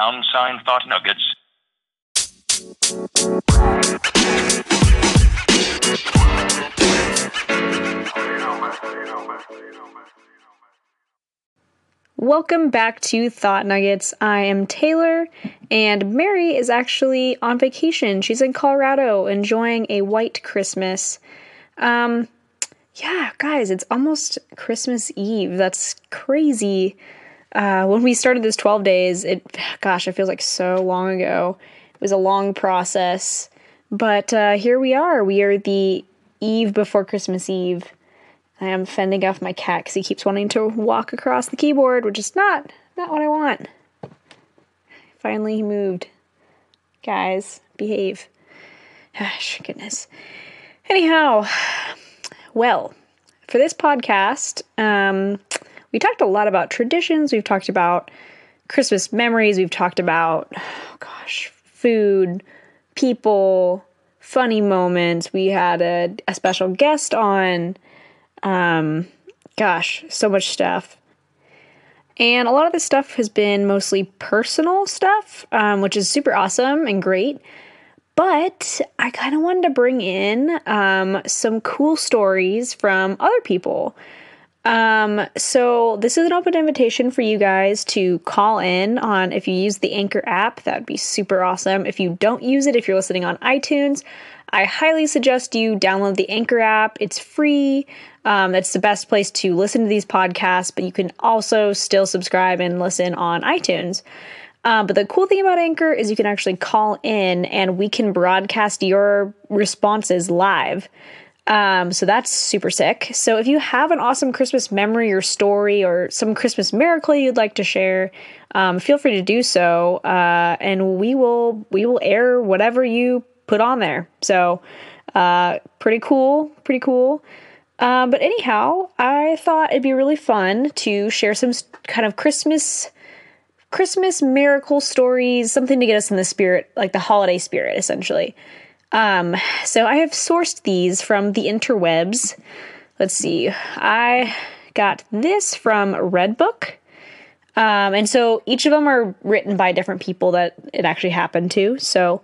pound sign thought nuggets. Welcome back to Thought Nuggets. I am Taylor, and Mary is actually on vacation. She's in Colorado enjoying a white Christmas. Um, yeah, guys, it's almost Christmas Eve. That's crazy. Uh, when we started this 12 days, it, gosh, it feels like so long ago. It was a long process, but uh, here we are. We are the eve before Christmas Eve. I am fending off my cat because he keeps wanting to walk across the keyboard, which is not not what I want. Finally, he moved. Guys, behave. Gosh, goodness. Anyhow, well, for this podcast, um, we talked a lot about traditions. We've talked about Christmas memories. We've talked about, oh gosh, food, people, funny moments. We had a, a special guest on. Um, gosh, so much stuff. And a lot of this stuff has been mostly personal stuff, um, which is super awesome and great. But I kind of wanted to bring in um, some cool stories from other people. Um, so this is an open invitation for you guys to call in on if you use the Anchor app, that'd be super awesome. If you don't use it, if you're listening on iTunes, I highly suggest you download the Anchor app. It's free. Um, that's the best place to listen to these podcasts, but you can also still subscribe and listen on iTunes. Um, but the cool thing about Anchor is you can actually call in and we can broadcast your responses live. Um, so that's super sick. So if you have an awesome Christmas memory or story or some Christmas miracle you'd like to share, um, feel free to do so, uh, and we will we will air whatever you put on there. So uh, pretty cool, pretty cool. Um, but anyhow, I thought it'd be really fun to share some kind of Christmas Christmas miracle stories, something to get us in the spirit, like the holiday spirit, essentially. Um, so I have sourced these from the interwebs. Let's see. I got this from Redbook. Um, and so each of them are written by different people that it actually happened to. So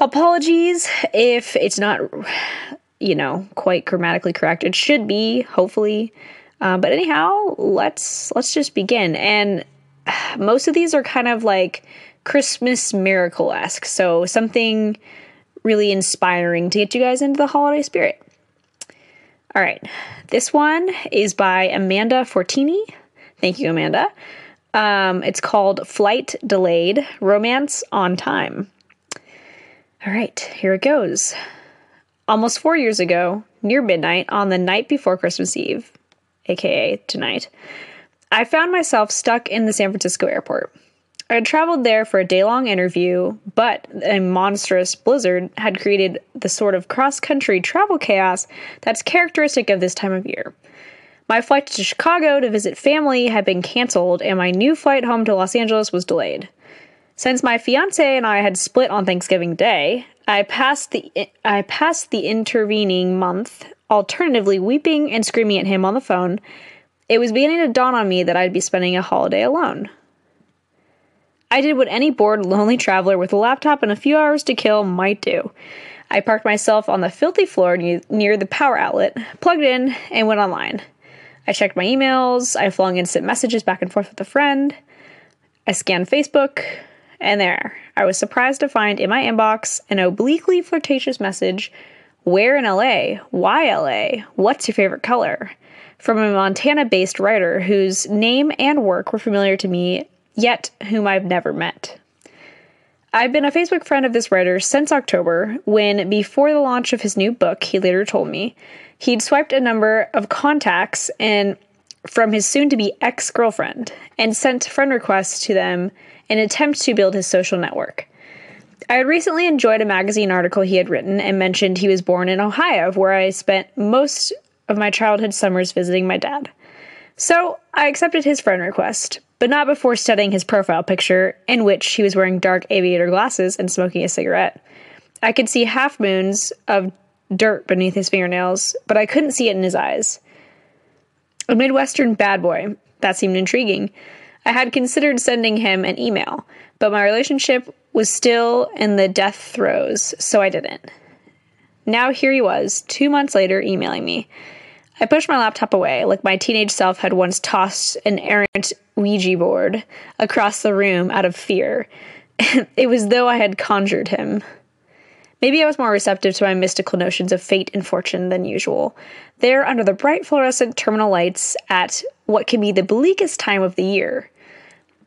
apologies if it's not, you know, quite grammatically correct. It should be, hopefully. Uh, but anyhow, let's let's just begin. And most of these are kind of like Christmas miracle esque. So something really inspiring to get you guys into the holiday spirit. All right. This one is by Amanda Fortini. Thank you, Amanda. Um, it's called Flight Delayed Romance on Time. All right, here it goes. Almost four years ago, near midnight on the night before Christmas Eve, aka tonight, I found myself stuck in the San Francisco airport. I had traveled there for a day long interview, but a monstrous blizzard had created the sort of cross country travel chaos that's characteristic of this time of year. My flight to Chicago to visit family had been canceled, and my new flight home to Los Angeles was delayed. Since my fiance and I had split on Thanksgiving Day, I passed the I passed the intervening month alternatively weeping and screaming at him on the phone it was beginning to dawn on me that I'd be spending a holiday alone. I did what any bored, lonely traveler with a laptop and a few hours to kill might do. I parked myself on the filthy floor near the power outlet, plugged in, and went online. I checked my emails, I flung instant messages back and forth with a friend, I scanned Facebook, and there, I was surprised to find in my inbox an obliquely flirtatious message Where in LA? Why LA? What's your favorite color? from a Montana based writer whose name and work were familiar to me, yet whom I've never met. I've been a Facebook friend of this writer since October, when, before the launch of his new book, he later told me, he'd swiped a number of contacts and from his soon to be ex girlfriend and sent friend requests to them in an attempt to build his social network. I had recently enjoyed a magazine article he had written and mentioned he was born in Ohio, where I spent most of my childhood summers visiting my dad. So I accepted his friend request, but not before studying his profile picture, in which he was wearing dark aviator glasses and smoking a cigarette. I could see half moons of dirt beneath his fingernails, but I couldn't see it in his eyes. A Midwestern bad boy. That seemed intriguing. I had considered sending him an email, but my relationship was still in the death throes, so I didn't. Now here he was, two months later, emailing me. I pushed my laptop away, like my teenage self had once tossed an errant Ouija board across the room out of fear. it was though I had conjured him. Maybe I was more receptive to my mystical notions of fate and fortune than usual. There, under the bright fluorescent terminal lights at what can be the bleakest time of the year.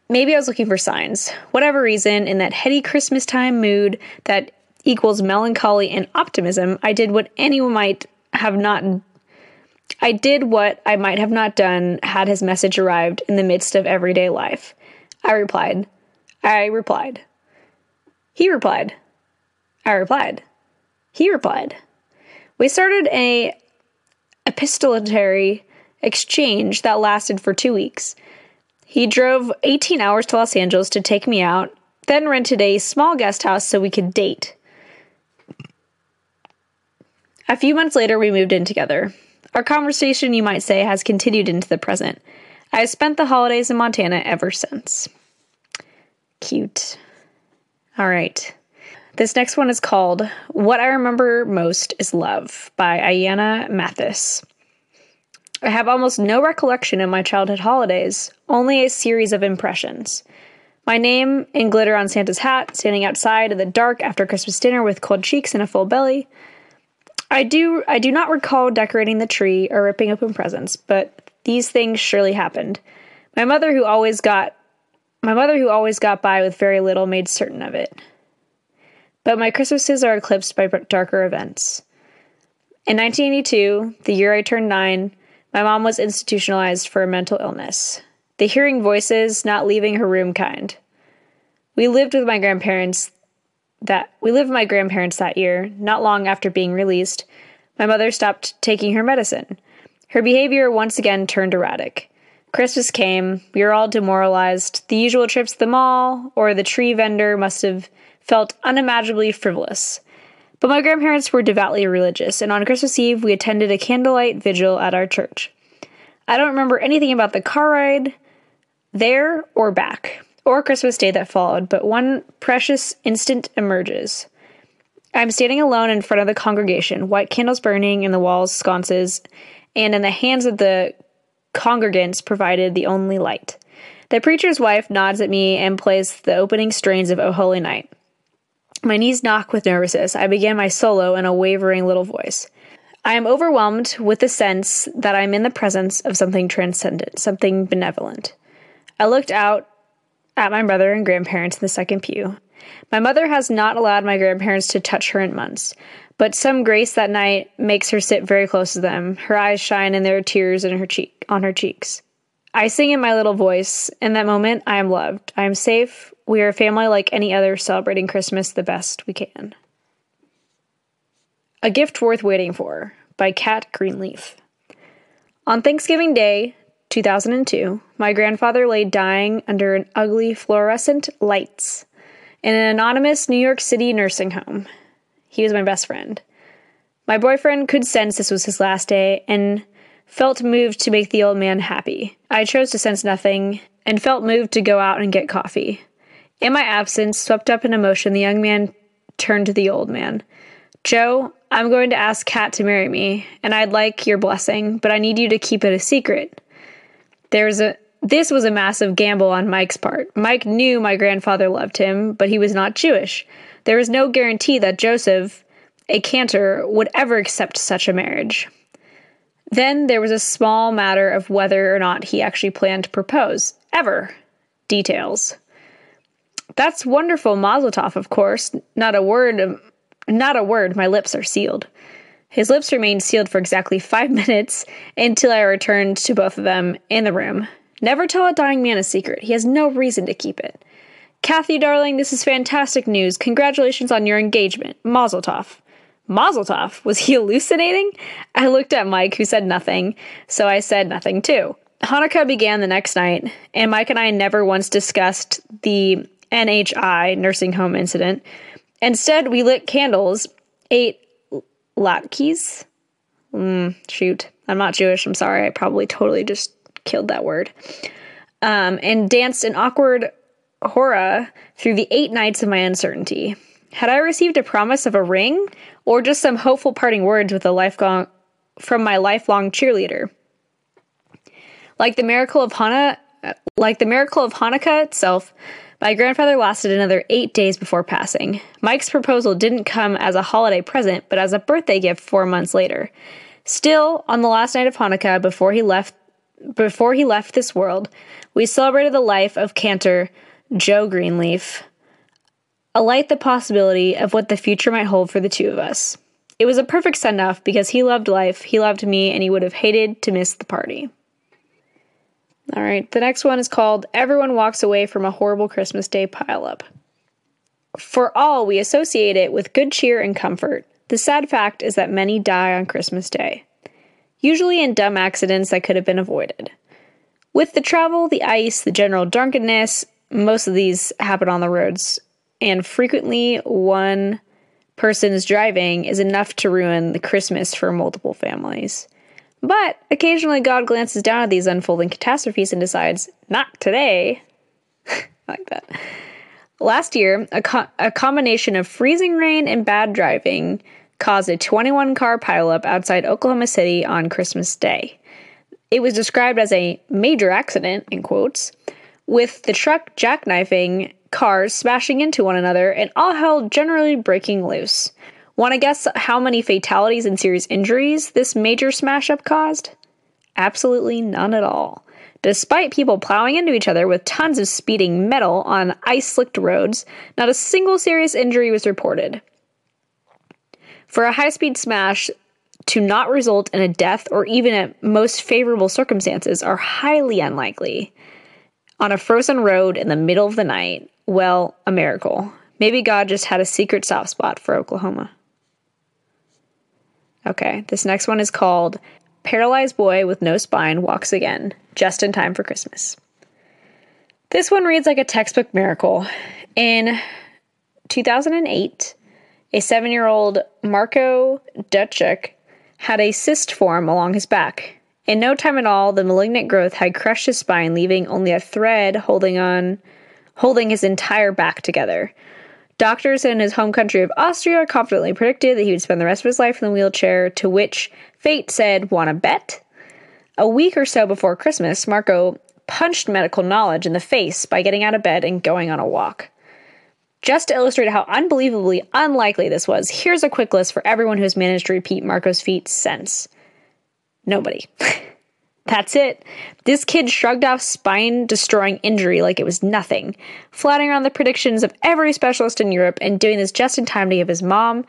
Maybe I was looking for signs. Whatever reason, in that heady Christmas time mood that equals melancholy and optimism, I did what anyone might have not I did what I might have not done had his message arrived in the midst of everyday life. I replied. I replied. He replied. I replied. He replied. We started a epistolary exchange that lasted for two weeks. He drove 18 hours to Los Angeles to take me out, then rented a small guest house so we could date. A few months later, we moved in together. Our conversation, you might say, has continued into the present. I have spent the holidays in Montana ever since. Cute. All right. This next one is called What I Remember Most is Love by Ayana Mathis. I have almost no recollection of my childhood holidays, only a series of impressions. My name in glitter on Santa's hat, standing outside in the dark after Christmas dinner with cold cheeks and a full belly. I do I do not recall decorating the tree or ripping open presents, but these things surely happened. My mother who always got my mother who always got by with very little made certain of it but my Christmases are eclipsed by darker events. In 1982, the year I turned nine, my mom was institutionalized for a mental illness. The hearing voices, not leaving her room kind. We lived with my grandparents that we lived with my grandparents that year, not long after being released. My mother stopped taking her medicine. Her behavior once again turned erratic. Christmas came, we were all demoralized. The usual trips to the mall or the tree vendor must have felt unimaginably frivolous. But my grandparents were devoutly religious, and on Christmas Eve we attended a candlelight vigil at our church. I don't remember anything about the car ride there or back, or Christmas Day that followed, but one precious instant emerges. I'm standing alone in front of the congregation, white candles burning in the walls, sconces, and in the hands of the congregants provided the only light. The preacher's wife nods at me and plays the opening strains of O Holy Night. My knees knock with nervousness. I begin my solo in a wavering little voice. I am overwhelmed with the sense that I'm in the presence of something transcendent, something benevolent. I looked out at my brother and grandparents in the second pew. My mother has not allowed my grandparents to touch her in months, but some grace that night makes her sit very close to them. Her eyes shine and there are tears in her cheek on her cheeks. I sing in my little voice. In that moment, I am loved. I am safe. We are a family like any other, celebrating Christmas the best we can. A Gift Worth Waiting For by Kat Greenleaf. On Thanksgiving Day, 2002, my grandfather lay dying under an ugly fluorescent lights in an anonymous New York City nursing home. He was my best friend. My boyfriend could sense this was his last day and felt moved to make the old man happy. I chose to sense nothing and felt moved to go out and get coffee. In my absence, swept up in emotion, the young man turned to the old man. Joe, I'm going to ask Kat to marry me, and I'd like your blessing, but I need you to keep it a secret. There's a this was a massive gamble on Mike's part. Mike knew my grandfather loved him, but he was not Jewish. There was no guarantee that Joseph, a cantor, would ever accept such a marriage. Then there was a small matter of whether or not he actually planned to propose. Ever. Details. That's wonderful, Mazel tov, of course. Not a word, not a word. My lips are sealed. His lips remained sealed for exactly five minutes until I returned to both of them in the room. Never tell a dying man a secret. He has no reason to keep it. Kathy, darling, this is fantastic news. Congratulations on your engagement. Mazel tov. Mazel tov. Was he hallucinating? I looked at Mike, who said nothing, so I said nothing too. Hanukkah began the next night, and Mike and I never once discussed the NHI nursing home incident. Instead, we lit candles, ate latkes. Mm, shoot, I'm not Jewish. I'm sorry. I probably totally just killed that word. um, and danced an awkward hora through the eight nights of my uncertainty. Had I received a promise of a ring, or just some hopeful parting words with a lifelong from my lifelong cheerleader? Like the miracle of Hana, like the miracle of Hanukkah itself, my grandfather lasted another eight days before passing. Mike's proposal didn't come as a holiday present, but as a birthday gift four months later. Still, on the last night of Hanukkah, before he left, before he left this world, we celebrated the life of cantor Joe Greenleaf, alight the possibility of what the future might hold for the two of us. It was a perfect send off because he loved life, he loved me, and he would have hated to miss the party. All right, the next one is called Everyone Walks Away from a Horrible Christmas Day Pileup. For all, we associate it with good cheer and comfort. The sad fact is that many die on Christmas Day, usually in dumb accidents that could have been avoided. With the travel, the ice, the general drunkenness, most of these happen on the roads, and frequently one person's driving is enough to ruin the Christmas for multiple families. But occasionally God glances down at these unfolding catastrophes and decides, not today. like that. Last year, a, co- a combination of freezing rain and bad driving caused a 21 car pileup outside Oklahoma City on Christmas Day. It was described as a major accident, in quotes, with the truck jackknifing cars smashing into one another and all hell generally breaking loose. Want to guess how many fatalities and serious injuries this major smash up caused? Absolutely none at all. Despite people plowing into each other with tons of speeding metal on ice slicked roads, not a single serious injury was reported. For a high speed smash to not result in a death or even at most favorable circumstances are highly unlikely on a frozen road in the middle of the night, well, a miracle. Maybe God just had a secret soft spot for Oklahoma. Okay, this next one is called Paralyzed Boy with No Spine Walks Again, just in time for Christmas. This one reads like a textbook miracle. In 2008, a seven year old Marco Dutchuk had a cyst form along his back. In no time at all, the malignant growth had crushed his spine, leaving only a thread holding on holding his entire back together. Doctors in his home country of Austria confidently predicted that he would spend the rest of his life in the wheelchair, to which fate said, Wanna bet? A week or so before Christmas, Marco punched medical knowledge in the face by getting out of bed and going on a walk. Just to illustrate how unbelievably unlikely this was, here's a quick list for everyone who's managed to repeat Marco's feat since. Nobody. That's it. This kid shrugged off spine destroying injury like it was nothing, flattering around the predictions of every specialist in Europe and doing this just in time to give his mom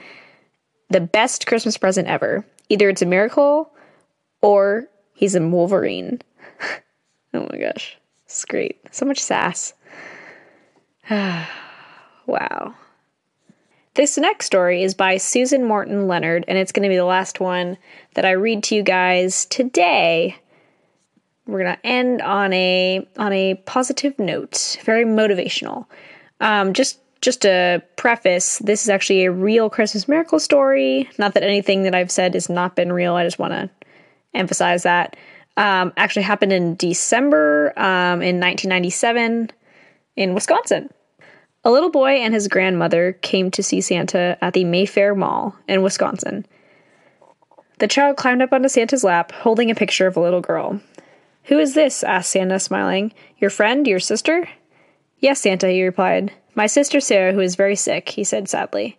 the best Christmas present ever. Either it's a miracle or he's a Wolverine. oh my gosh. It's great. So much sass. wow. This next story is by Susan Morton Leonard, and it's going to be the last one that I read to you guys today. We're to end on a on a positive note, very motivational. Um, just just a preface, this is actually a real Christmas miracle story. Not that anything that I've said has not been real. I just want to emphasize that. Um, actually happened in December um, in 1997 in Wisconsin. A little boy and his grandmother came to see Santa at the Mayfair Mall in Wisconsin. The child climbed up onto Santa's lap, holding a picture of a little girl. Who is this? asked Santa, smiling. Your friend? Your sister? Yes, Santa, he replied. My sister Sarah, who is very sick, he said sadly.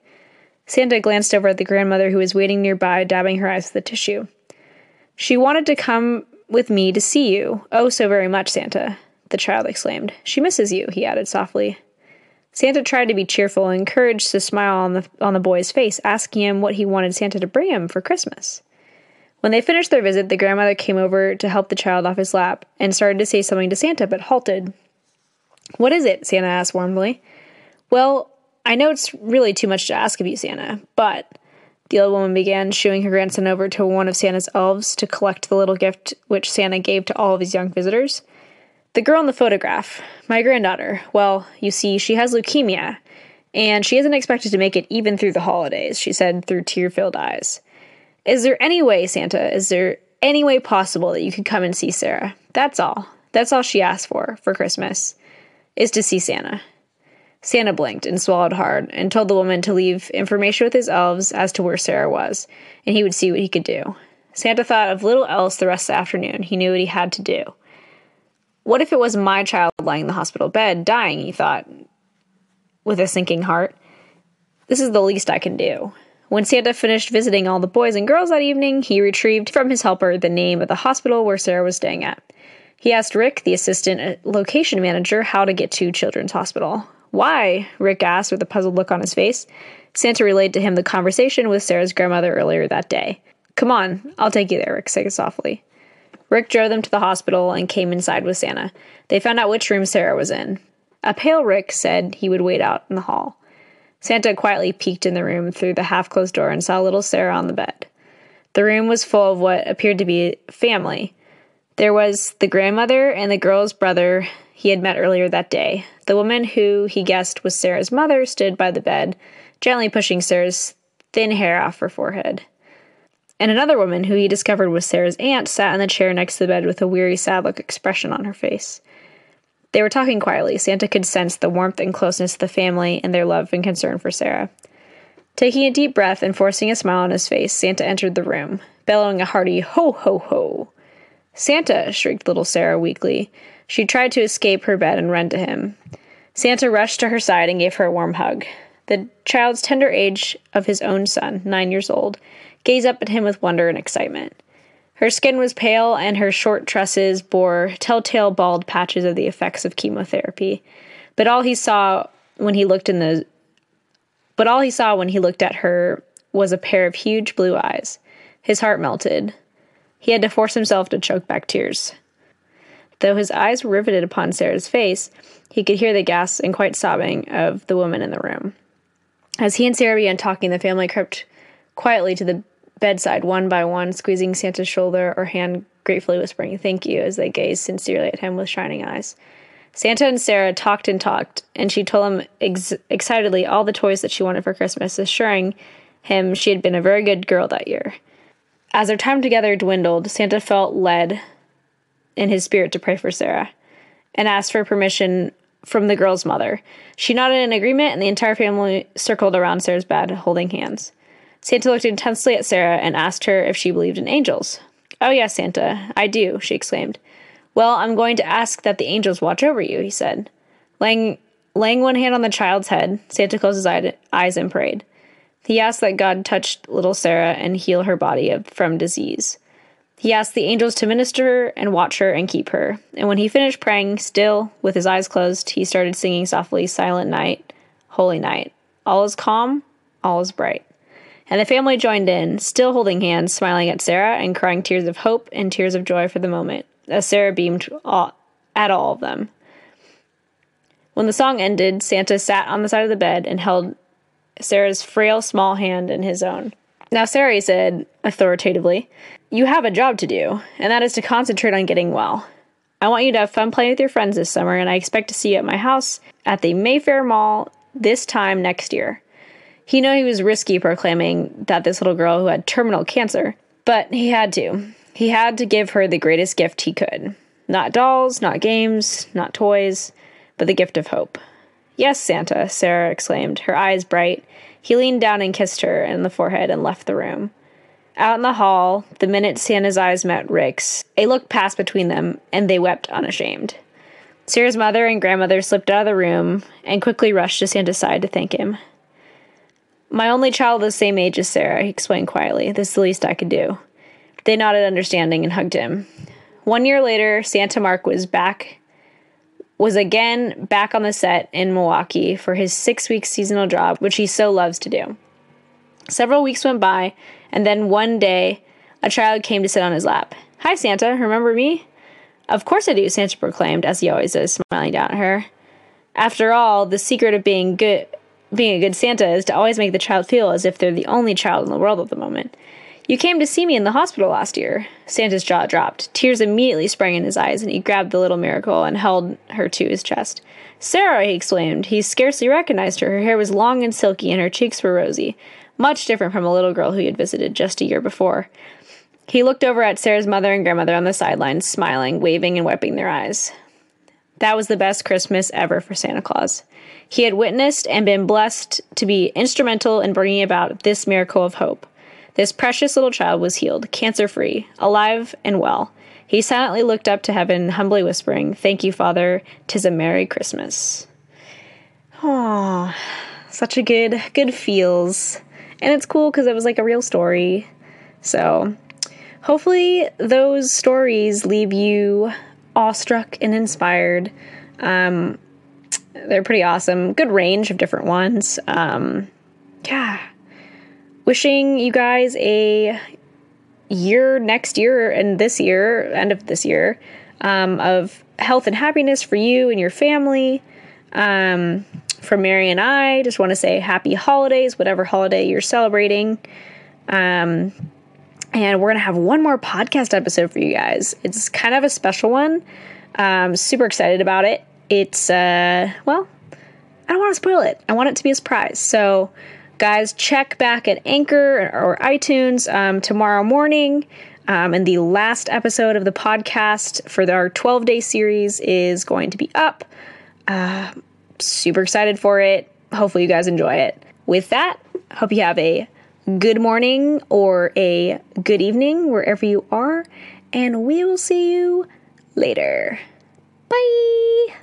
Santa glanced over at the grandmother who was waiting nearby, dabbing her eyes with a tissue. She wanted to come with me to see you. Oh, so very much, Santa, the child exclaimed. She misses you, he added softly. Santa tried to be cheerful and encouraged the smile on the on the boy's face, asking him what he wanted Santa to bring him for Christmas. When they finished their visit, the grandmother came over to help the child off his lap and started to say something to Santa, but halted. What is it? Santa asked warmly. Well, I know it's really too much to ask of you, Santa, but the old woman began, shooing her grandson over to one of Santa's elves to collect the little gift which Santa gave to all of his young visitors. The girl in the photograph, my granddaughter, well, you see, she has leukemia, and she isn't expected to make it even through the holidays, she said through tear filled eyes. Is there any way, Santa, is there any way possible that you could come and see Sarah? That's all. That's all she asked for for Christmas, is to see Santa. Santa blinked and swallowed hard and told the woman to leave information with his elves as to where Sarah was, and he would see what he could do. Santa thought of little else the rest of the afternoon. He knew what he had to do. What if it was my child lying in the hospital bed, dying, he thought, with a sinking heart. This is the least I can do. When Santa finished visiting all the boys and girls that evening, he retrieved from his helper the name of the hospital where Sarah was staying at. He asked Rick, the assistant uh, location manager, how to get to Children's Hospital. Why? Rick asked with a puzzled look on his face. Santa relayed to him the conversation with Sarah's grandmother earlier that day. Come on, I'll take you there, Rick said softly. Rick drove them to the hospital and came inside with Santa. They found out which room Sarah was in. A pale Rick said he would wait out in the hall. Santa quietly peeked in the room through the half closed door and saw little Sarah on the bed. The room was full of what appeared to be family. There was the grandmother and the girl's brother he had met earlier that day. The woman who he guessed was Sarah's mother stood by the bed, gently pushing Sarah's thin hair off her forehead. And another woman who he discovered was Sarah's aunt sat in the chair next to the bed with a weary, sad look expression on her face. They were talking quietly. Santa could sense the warmth and closeness of the family and their love and concern for Sarah. Taking a deep breath and forcing a smile on his face, Santa entered the room, bellowing a hearty ho ho ho. Santa, shrieked little Sarah weakly. She tried to escape her bed and run to him. Santa rushed to her side and gave her a warm hug. The child's tender age of his own son, nine years old, gazed up at him with wonder and excitement. Her skin was pale, and her short tresses bore telltale bald patches of the effects of chemotherapy. But all he saw when he looked in the but all he saw when he looked at her was a pair of huge blue eyes. His heart melted. He had to force himself to choke back tears. Though his eyes were riveted upon Sarah's face, he could hear the gasps and quiet sobbing of the woman in the room. As he and Sarah began talking, the family crept quietly to the bedside one by one, squeezing Santa's shoulder or hand, gratefully whispering, Thank you, as they gazed sincerely at him with shining eyes. Santa and Sarah talked and talked, and she told him ex- excitedly all the toys that she wanted for Christmas, assuring him she had been a very good girl that year. As their time together dwindled, Santa felt led in his spirit to pray for Sarah and asked for permission from the girl's mother. She nodded in agreement, and the entire family circled around Sarah's bed, holding hands. Santa looked intensely at Sarah and asked her if she believed in angels. Oh, yes, Santa, I do, she exclaimed. Well, I'm going to ask that the angels watch over you, he said. Laying, laying one hand on the child's head, Santa closed his eyes and prayed. He asked that God touch little Sarah and heal her body from disease. He asked the angels to minister and watch her and keep her. And when he finished praying, still with his eyes closed, he started singing softly, Silent Night, Holy Night. All is calm, all is bright and the family joined in, still holding hands, smiling at Sarah and crying tears of hope and tears of joy for the moment, as Sarah beamed all, at all of them. When the song ended, Santa sat on the side of the bed and held Sarah's frail small hand in his own. Now, Sarah said authoritatively, You have a job to do, and that is to concentrate on getting well. I want you to have fun playing with your friends this summer, and I expect to see you at my house at the Mayfair Mall this time next year. He knew he was risky proclaiming that this little girl who had terminal cancer, but he had to. He had to give her the greatest gift he could. Not dolls, not games, not toys, but the gift of hope. Yes, Santa, Sarah exclaimed, her eyes bright. He leaned down and kissed her in the forehead and left the room. Out in the hall, the minute Santa's eyes met Rick's, a look passed between them, and they wept unashamed. Sarah's mother and grandmother slipped out of the room and quickly rushed to Santa's side to thank him. My only child the same age as Sarah, he explained quietly. This is the least I could do. They nodded understanding and hugged him. One year later, Santa Mark was back was again back on the set in Milwaukee for his six week seasonal job, which he so loves to do. Several weeks went by, and then one day, a child came to sit on his lap. Hi, Santa, remember me? Of course I do, Santa proclaimed, as he always does, smiling down at her. After all, the secret of being good being a good Santa is to always make the child feel as if they're the only child in the world at the moment. You came to see me in the hospital last year. Santa's jaw dropped. Tears immediately sprang in his eyes, and he grabbed the little miracle and held her to his chest. Sarah, he exclaimed. He scarcely recognized her. Her hair was long and silky, and her cheeks were rosy, much different from a little girl who he had visited just a year before. He looked over at Sarah's mother and grandmother on the sidelines, smiling, waving, and wiping their eyes. That was the best Christmas ever for Santa Claus. He had witnessed and been blessed to be instrumental in bringing about this miracle of hope. This precious little child was healed, cancer free, alive and well. He silently looked up to heaven, humbly whispering, Thank you, Father. Tis a Merry Christmas. Aww, such a good, good feels. And it's cool because it was like a real story. So, hopefully, those stories leave you awestruck and inspired. Um, they're pretty awesome. Good range of different ones. Um, yeah. Wishing you guys a year next year and this year, end of this year, um, of health and happiness for you and your family. Um, from Mary and I, just want to say happy holidays, whatever holiday you're celebrating. Um, and we're going to have one more podcast episode for you guys. It's kind of a special one. I'm super excited about it. It's, uh, well, I don't want to spoil it. I want it to be a surprise. So, guys, check back at Anchor or iTunes um, tomorrow morning. Um, and the last episode of the podcast for our 12 day series is going to be up. Uh, super excited for it. Hopefully, you guys enjoy it. With that, hope you have a good morning or a good evening wherever you are, and we will see you later. Bye.